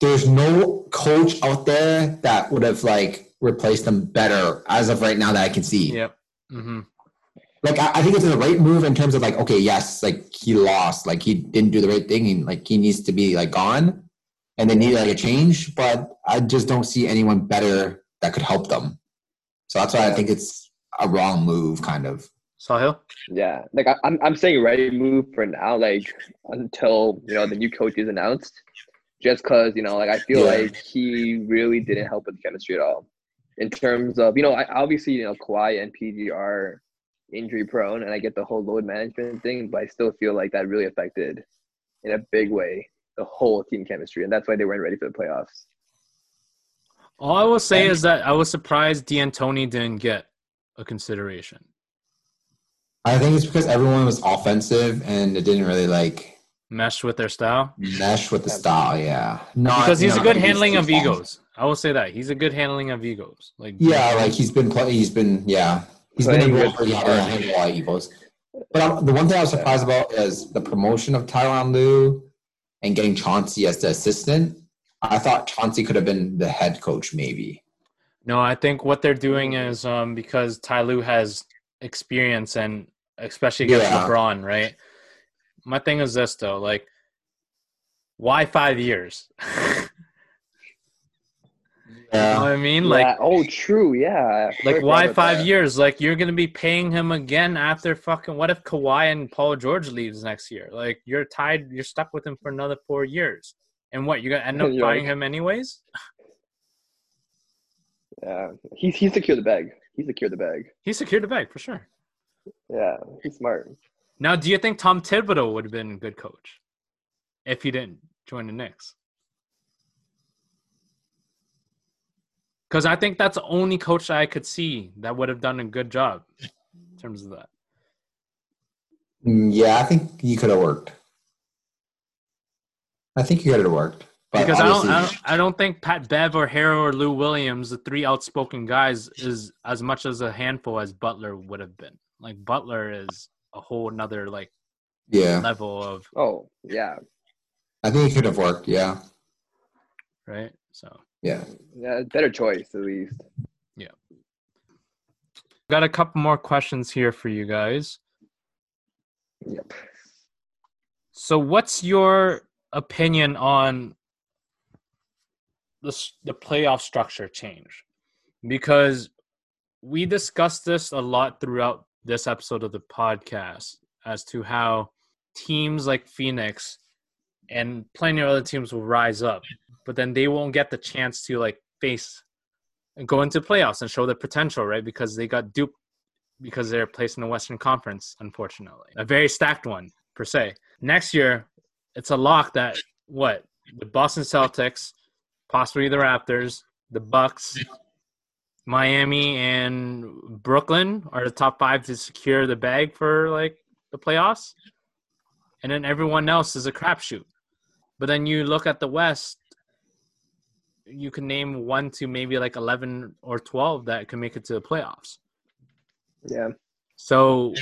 there's no coach out there that would have like replaced them better as of right now that I can see. Yep. hmm Like I, I think it's the right move in terms of like okay, yes, like he lost, like he didn't do the right thing, and like he needs to be like gone, and they need like a change. But I just don't see anyone better that could help them. So that's why I think it's a wrong move, kind of. Sahil? Yeah, like I, I'm, I'm saying right move for now, like until you know the new coach is announced. Just because you know, like I feel Yeah. like he really didn't help with the chemistry at all. In terms of you know, I, obviously you know Kawhi and PG are injury prone, and I get the whole load management thing, but I still feel like that really affected in a big way the whole team chemistry, and that's why they weren't ready for the playoffs. All I will say is that I was surprised D'Antoni didn't get a consideration. I think it's because everyone was offensive and it didn't really like Mesh with their style. mesh with the style. Yeah, not Because he's a good handling of egos. I will say that. He's a good handling of egos. Like Yeah, like he's been play. He's been yeah. He's been Playing involved good pretty hard on a lot of egos. But um, the one thing I was surprised about is the promotion of Tyronn Lue and getting Chauncey as the assistant. I thought Chauncey could have been the head coach, maybe. No, I think what they're doing is um because Ty Lue has experience and especially against Yeah. LeBron, right? My thing is this though, like why five years? <laughs> You know what I mean? Like yeah. oh, true. Yeah. Like why five that. years? Like you're gonna be paying him again after fucking what if Kawhi and Paul George leaves next year? Like you're tied you're stuck with him for another four years. And what, you're gonna end up <laughs> buying him anyways? Yeah, he he secured the bag. He secured the bag. He secured the bag for sure. Yeah, he's smart. Now, do you think Tom Thibodeau would have been a good coach if he didn't join the Knicks? Because I think that's the only coach I could see that would have done a good job in terms of that. Mm, Yeah, I think he could have worked. I think he could have worked. But Because I don't, I don't, I don't think Pat Bev or Harrell or Lou Williams, the three outspoken guys, is as much as a handful as Butler would have been. Like Butler is a whole nother like yeah, level of Oh yeah, I think he could have worked. Yeah, right. So yeah. yeah, better choice at least. Yeah. Got a couple more questions here for you guys. Yep. So, what's your opinion on the the playoff structure change? Because we discussed this a lot throughout this episode of the podcast as to how teams like Phoenix and plenty of other teams will rise up, but then they won't get the chance to like face and go into playoffs and show their potential, right? Because they got duped because they're placed in the Western Conference, unfortunately. A very stacked one, per se. Next year, it's a lock that what? The Boston Celtics, possibly the Raptors, the Bucks, Miami, and Brooklyn are the top five to secure the bag for like the playoffs. And then everyone else is a crapshoot. But then you look at the West, you can name one to maybe like 11 or 12 that can make it to the playoffs. Yeah. So,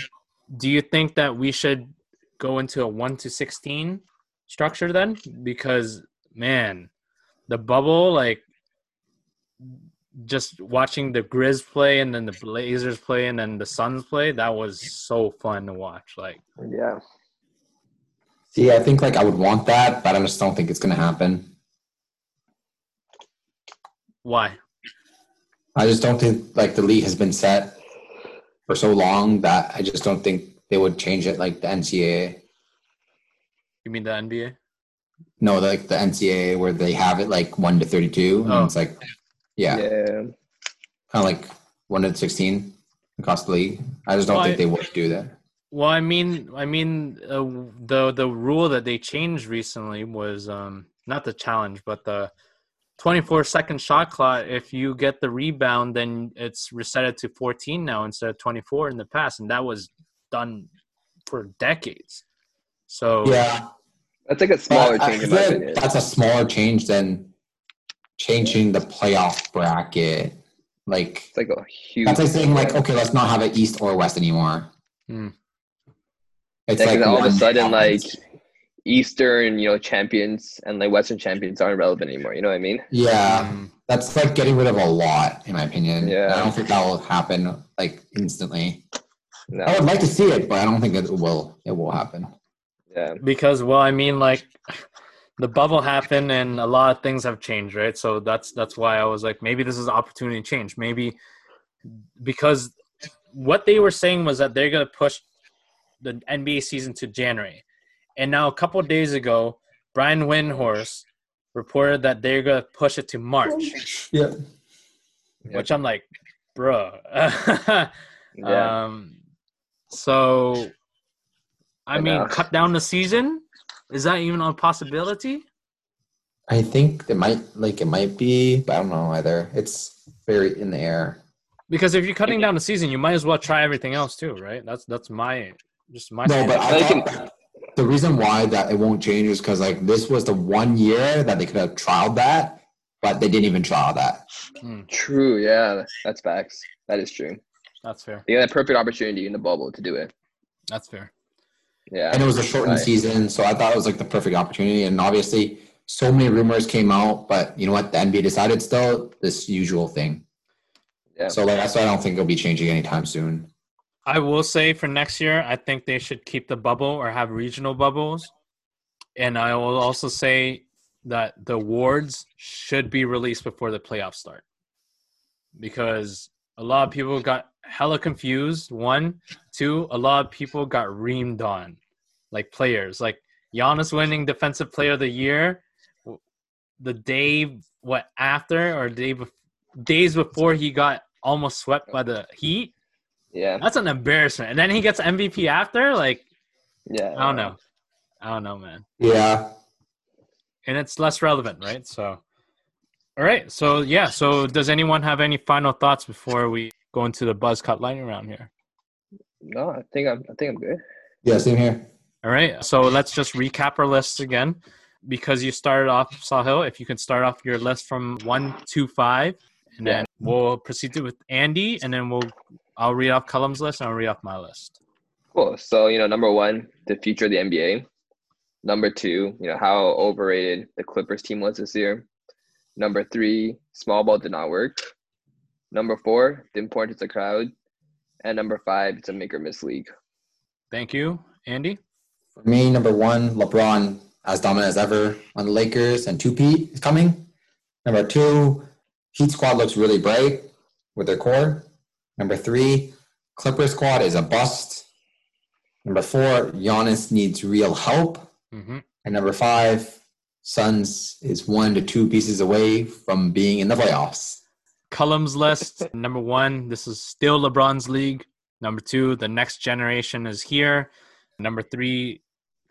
do you think that we should go into a 1 to 16 structure then? Because, man, the bubble, like, just watching the Grizz play and then the Blazers play and then the Suns play, that was so fun to watch. Like, Yeah. See, I think like I would want that, but I just don't think it's gonna happen. Why? I just don't think like the league has been set for so long that I just don't think they would change it like the NCAA. You mean the NBA? No, like the NCAA where they have it like one to thirty-two, Oh. and it's like, yeah, Yeah. kind of like one to sixteen across the league. I just don't Why- think they would do that. Well, I mean, I mean, uh, the the rule that they changed recently was um, not the challenge, but the 24 second shot clock. If you get the rebound, then it's resetted to 14 now instead of 24 in the past, and that was done for decades. So Yeah, That's like a smaller But I change in feel my like opinion. That's a smaller change than changing the playoff bracket. Like It's like a huge. that's like saying like, okay, let's not have it East or West anymore. Hmm. It's like all of a one sudden, like conference. Eastern, you know, champions and like Western champions aren't relevant anymore. You know what I mean? yeah, that's like getting rid of a lot, in my opinion. Yeah. I don't think that will happen like instantly. No. I would like to see it, but I don't think it will. It will happen. Yeah. because well, I mean, like the bubble happened and a lot of things have changed, right? So that's that's why I was like, maybe this is an opportunity to change. Maybe because what they were saying was that they're gonna push the NBA season to January, and now a couple of days ago, Brian Windhorst reported that they're gonna push it to March, Yeah. Yeah. which I'm like, bruh. <laughs> Yeah. Um, so, I I mean, know. cut down the season. Is that even a possibility? I think it might like it might be, but I don't know either. It's very in the air. Because if you're cutting down the season, you might as well try everything else too, right? That's that's my just my. No, but I I thought can- that the reason why that it won't change is because like this was the one year that they could have trialed that, but they didn't even trial that. Hmm. True. Yeah. That's facts. That is true. that's fair. They got a perfect opportunity in the bubble to do it. That's fair. Yeah. And it was a shortened Right. season, so I thought it was like the perfect opportunity. And obviously, so many rumors came out, but you know what? The NBA decided still this usual thing. Yeah. So like that's why I don't think it'll be changing anytime soon. I will say for next year, I think they should keep the bubble or have regional bubbles, and I will also say that the awards should be released before the playoffs start, because a lot of people got hella confused. One, two, a lot of people got reamed on, like players, like Giannis winning Defensive Player of the Year, the day what after or day bef- days before he got almost swept by the Heat. Yeah. That's an embarrassment. And then he gets MVP after. Like, Yeah. I don't know. I don't know, man. Yeah. And it's less relevant, right? So, all right. So, yeah. So, does anyone have any final thoughts before we go into the buzz cut lightning round here? No, I think I'm. I think I'm good. Yeah, same here. All right. So, let's just recap our lists again. Because you started off, Sahil, if you can start off your list from one to five, and then we'll proceed to with Andy, and then we'll I'll read off Cullum's list and I'll read off my list. Cool. So you know, number one, the future of the NBA. Number two, you know how overrated the Clippers team was this year. Number three, small ball did not work. Number four, the importance of crowd. And number five, it's a make or miss league. Thank you, Andy. For me, number one, LeBron as dominant as ever on the Lakers, and two-peat is coming. Number two, Heat squad looks really bright with their core. Number three, Clipper squad is a bust. Number four, Giannis needs real help. hmm And number five, Suns is one to two pieces away from being in the playoffs. Cullum's list. <laughs> Number one, this is still LeBron's league. Number two, the next generation is here. Number three,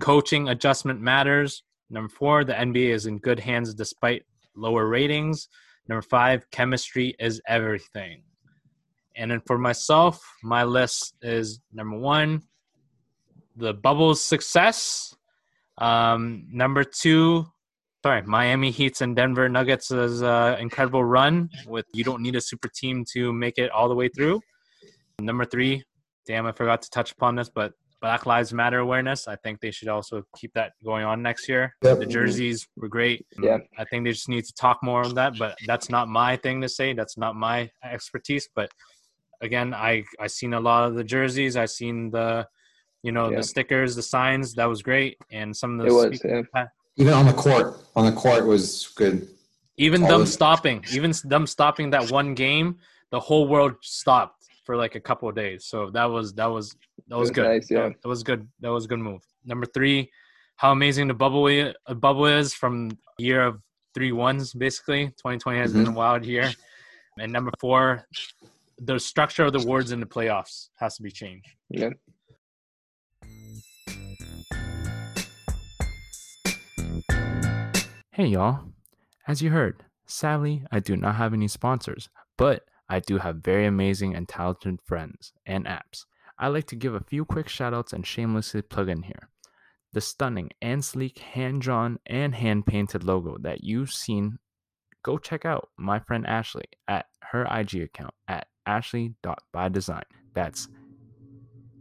coaching adjustment matters. Number four, the NBA is in good hands despite lower ratings. Number five, chemistry is everything. And then for myself, my list is number one, the Bubbles' success. Um, number two, sorry, Miami Heat's and Denver Nuggets' uh, incredible run with you don't need a super team to make it all the way through. Number three, damn, I forgot to touch upon this, but Black Lives Matter awareness. I think they should also keep that going on next year. Yep. The jerseys were great. Yeah. I think they just need to talk more on that, but that's not my thing to say. That's not my expertise. But again, I I seen a lot of the jerseys. I seen the, you know, Yeah. the stickers, the signs. That was great, and some of the It was, speakers- Even on the court, on the court was good. Even Oh, them it's- stopping, even them stopping that one game, the whole world stopped for like a couple of days. So that was that was that was was good. nice, yeah. that, that was good. That was a good move. Number three, how amazing the bubble i- uh, bubble is from year of three ones. Basically, 2020 has been a wild year. And number four, the structure of the awards in the playoffs has to be changed. Yeah. Hey y'all. As you heard, sadly, I do not have any sponsors, but I do have very amazing and talented friends and apps. I'd like to give a few quick shoutouts and shamelessly plug in here. The stunning and sleek hand drawn and hand painted logo that you've seen, go check out my friend Ashley at her IG account at ashley.bydesign. That's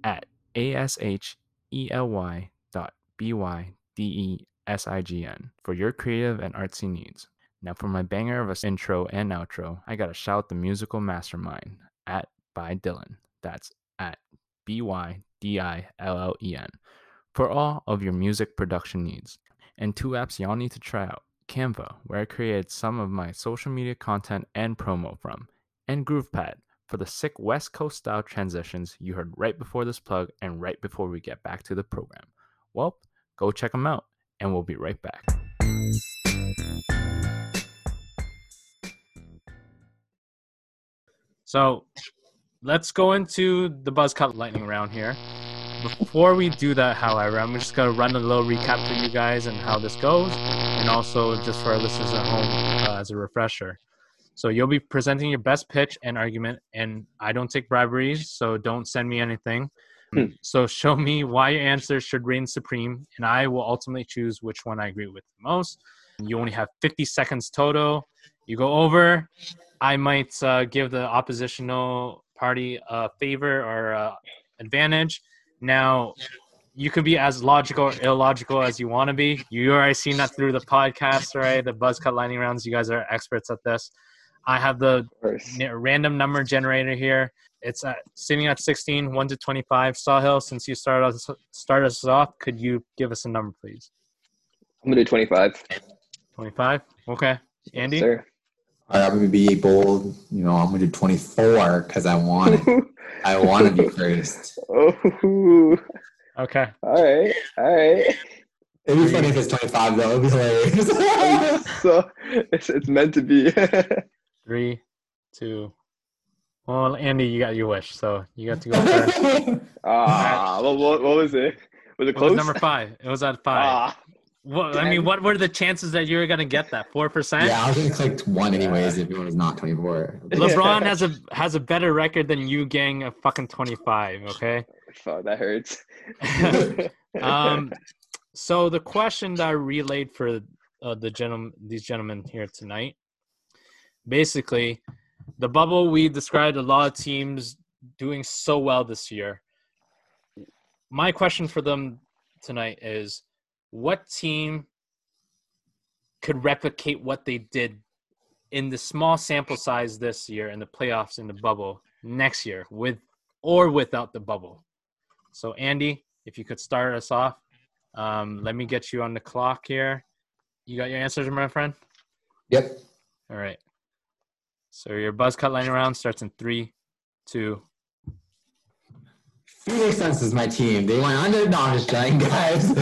at A S H E L Y dot B Y D E S I G N for your creative and artsy needs. Now, for my banger of a intro and outro, I gotta shout the musical mastermind at by Dylan. That's at B Y D I L L E N for all of your music production needs. And two apps y'all need to try out Canva, where I created some of my social media content and promo from, and GroovePad for the sick West Coast style transitions you heard right before this plug and right before we get back to the program. Well, go check them out, and we'll be right back. So let's go into the buzz cut lightning round here. Before we do that, however, I'm just gonna run a little recap for you guys and how this goes, and also just for our listeners at home uh, as a refresher. So you'll be presenting your best pitch and argument, and I don't take briberies, so don't send me anything. Hmm. So show me why your answer should reign supreme, and I will ultimately choose which one I agree with the most. You only have 50 seconds total. You go over, I might uh, give the oppositional party a favor or uh, advantage. Now, you could be as logical or illogical as you want to be. You already seen that through the podcast, right? The buzz cut lightning rounds. You guys are experts at this. I have the Of course. n- random number generator here. It's at, sitting at 16, 1 to 25. Sahil, since you started us, started us off, could you give us a number, please? I'm gonna do 25. 25? Okay. Andy? Sir. All right, I'm gonna be bold. You know, I'm gonna do 24 because I want it. I want to be <laughs> first. oh, Okay. all right, all right. It'd be funny if it's 25 though. It'd be hilarious. <laughs> so it's, it's meant to be. <laughs> Three, two. Well, Andy, you got your wish, so you got to go <laughs> first. Ah, what, what, what was it? Was it It was close? number five. It was at five. Ah, What, I mean, what were the chances that you were gonna get that? Four percent. yeah, I was gonna click one anyways if it was not 24. LeBron <laughs> has a has a better record than you, gang. A fucking twenty five. Okay. fuck, that hurts. <laughs> Um. So the question that I relayed for uh, the gentleman, these gentlemen here tonight, basically, the bubble we described a lot of teams doing so well this year. My question for them tonight is, what team could replicate what they did in the small sample size this year in the playoffs in the bubble next year with or without the bubble? So Andy, if you could start us off. Um, let me get you on the clock here. You got your answers, my friend? Yep. All right. So your buzz cut line around starts in three, two. Phoenix Suns is my team. They went under. I'm just trying, <laughs> guys.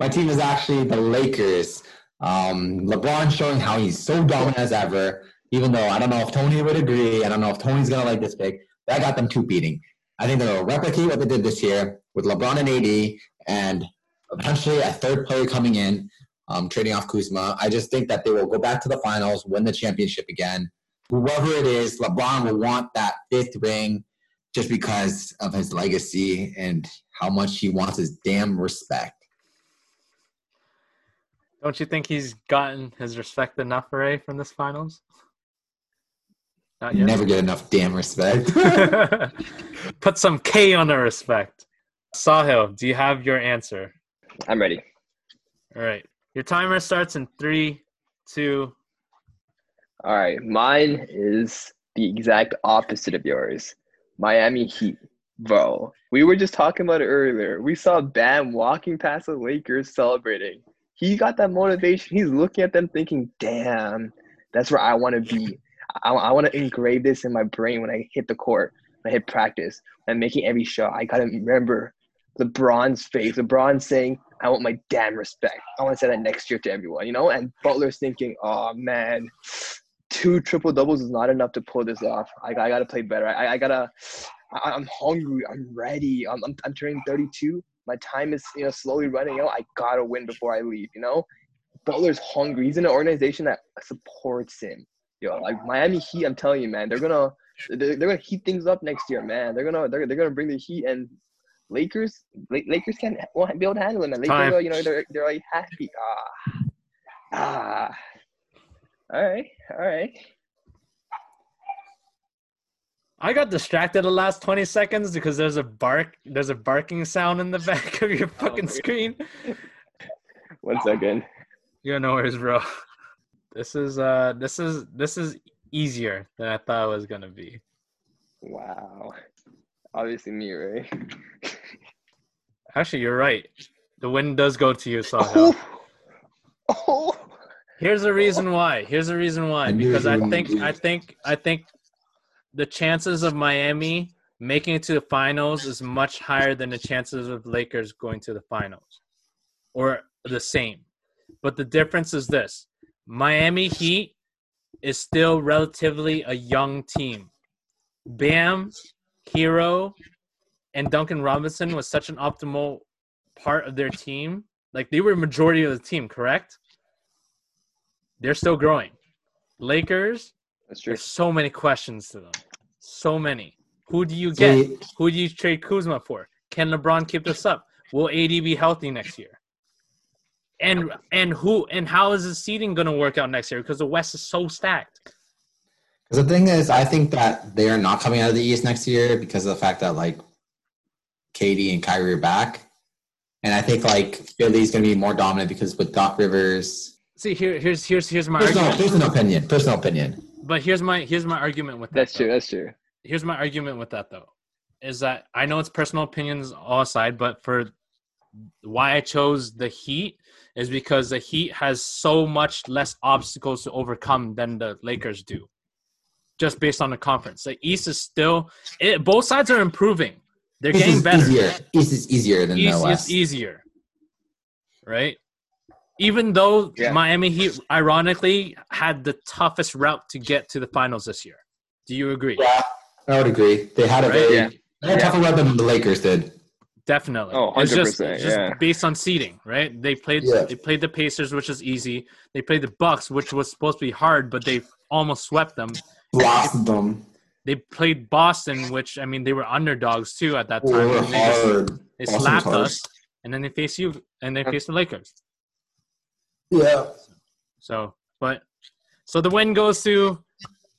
My team is actually the Lakers. Um, LeBron showing how he's so dominant as ever. Even though I don't know if Tony would agree, I don't know if Tony's gonna like this pick. I got them two-peating. I think they'll replicate what they did this year with LeBron and AD, and eventually a third player coming in, um, trading off Kuzma. I just think that they will go back to the finals, win the championship again. Whoever it is, LeBron will want that fifth ring just because of his legacy and how much he wants his damn respect. Don't you think he's gotten his respect enough, Ray, from this finals? Not You yet. never get enough damn respect. <laughs> <laughs> Put some K on the respect. Sahil, do you have your answer? I'm ready. All right. Your timer starts in three, two. All right, mine is the exact opposite of yours. Miami Heat, bro. We were just talking about it earlier. We saw Bam walking past the Lakers celebrating. He got that motivation. He's looking at them thinking, "Damn, That's where I want to be. I, I want to engrave this in my brain when I hit the court, when I hit practice, when I'm making every shot. I gotta remember LeBron's face. LeBron saying, "I want my damn respect." I want to say that next year to everyone, you know. And Butler's thinking, "Oh man, two triple doubles is not enough to pull this off. I, I gotta play better. I, I gotta. I, I'm hungry. I'm ready. I'm, I'm, I'm turning 32. My time is you know slowly running out. I gotta win before I leave. You know, Butler's hungry. He's in an organization that supports him. Yo, like Miami Heat, I'm telling you, man, they're gonna they're, they're gonna heat things up next year, man. They're gonna they're, they're gonna bring the heat and Lakers Lakers can't won't be able to handle man. Lakers, Time. you know, they're they're like happy. Ah, ah. All right, all right. I got distracted the last 20 seconds because there's a bark there's a barking sound in the <laughs> back of your fucking my- screen. <laughs> One second. Yeah, no worries, bro. This is uh this is this is easier than I thought it was gonna be. Wow. Obviously me, right? Actually, you're right. The win does go to you, Sahil. Oh. <laughs> oh. Here's the reason why. Here's the reason why. Because I think I think I think the chances of Miami making it to the finals is much higher than the chances of Lakers going to the finals. Or the same. But the difference is this. Miami Heat is still relatively a young team. Bam, Herro, and Duncan Robinson was such an optimal part of their team. Like they were majority of the team, correct? They're still growing. Lakers, That's true. there's so many questions to them. So many. Who do you get? See, Who do you trade Kuzma for? Can LeBron keep this up? Will AD be healthy next year? And and who and how is the seating going to work out next year? Because the West is so stacked. Because the thing is, I think that they are not coming out of the East next year because of the fact that like KD and Kyrie are back, and I think like Philly's going to be more dominant because with Doc Rivers. See, here here's here's here's my Personal, argument. personal opinion. Personal opinion. But here's my here's my argument with that. That's though. true. That's true. here's my argument with that though is that i know it's personal opinions all aside but for why i chose the heat is because the heat has so much less obstacles to overcome than the lakers do just based on the conference the east is still it, both sides are improving they're East getting is better Easier. East is easier than the east West. is easier right even though Yeah. miami heat ironically had the toughest route to get to the finals this year do you agree Yeah, I would agree. They had a Right? very Yeah. they had a tougher route than the Lakers did. Definitely. Oh, It's just, 100%, it's just yeah. based on seeding, right? They played Yeah. they played the Pacers, which is easy. They played the Bucks, which was supposed to be hard, but they almost swept them. Lost them. They played Boston, which I mean they were underdogs too at that time. were and they, just- they slapped hard. us, and then they faced you, and they faced the Lakers. Yeah. So, but so the win goes to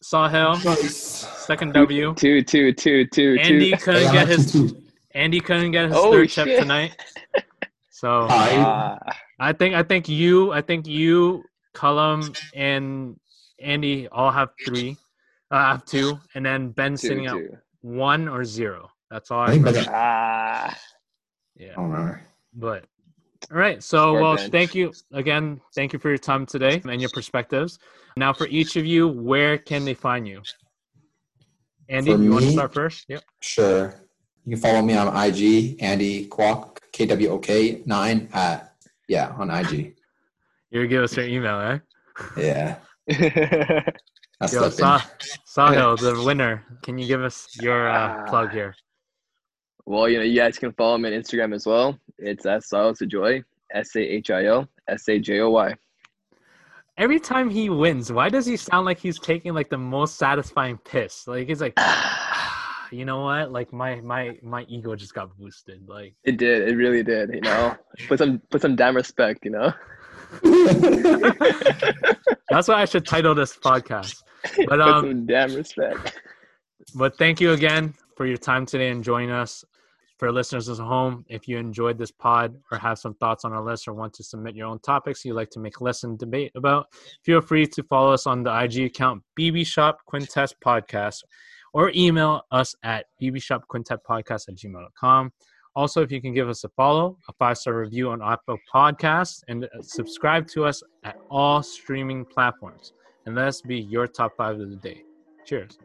Sahil, Nice. second W. Two, two, two, two, Andy two. couldn't get his. Andy couldn't get his Oh, third chip tonight. <laughs> So Hi. Ah, I think I think you I think you Cullum and Andy all have three. I have two, and then Ben's two, sitting at one or zero. That's all I I, think remember. better. Ah. I don't remember. but all right. So well, bench. thank you again. Thank you for your time today and your perspectives. Now, for each of you, where can they find you? Andy, For you want to start first? Yep. Sure. You can follow me on IG, Andy Kwok, K W O K nine at yeah on IG. You give us your email, eh? Yeah, <laughs> that's Yo, slipping. Sah- Sahil, the winner. Can you give us your uh, plug here? well, you know, you guys can follow me on Instagram as well. It's at Sajoy, S A H I O S A J O Y. Every time he wins, why does he sound like he's taking like the most satisfying piss? Like he's like, "Ah, <sighs> you know what? Like my my my ego just got boosted. Like It did. It really did. You know, put some put some damn respect. You know. <laughs> that's why I should title this podcast. But put um, some damn respect. but thank you again for your time today and joining us. For listeners at home, if you enjoyed this pod or have some thoughts on our list or want to submit your own topics you'd like to make lesson debate about, feel free to follow us on the IG account BB Shop Quintet Podcast or email us at bbshopquintetpodcast at gmail.com. Also, if you can give us a follow, a five star review on Apple Podcasts, and uh, subscribe to us at all streaming platforms. and let us be your top five of the day. Cheers.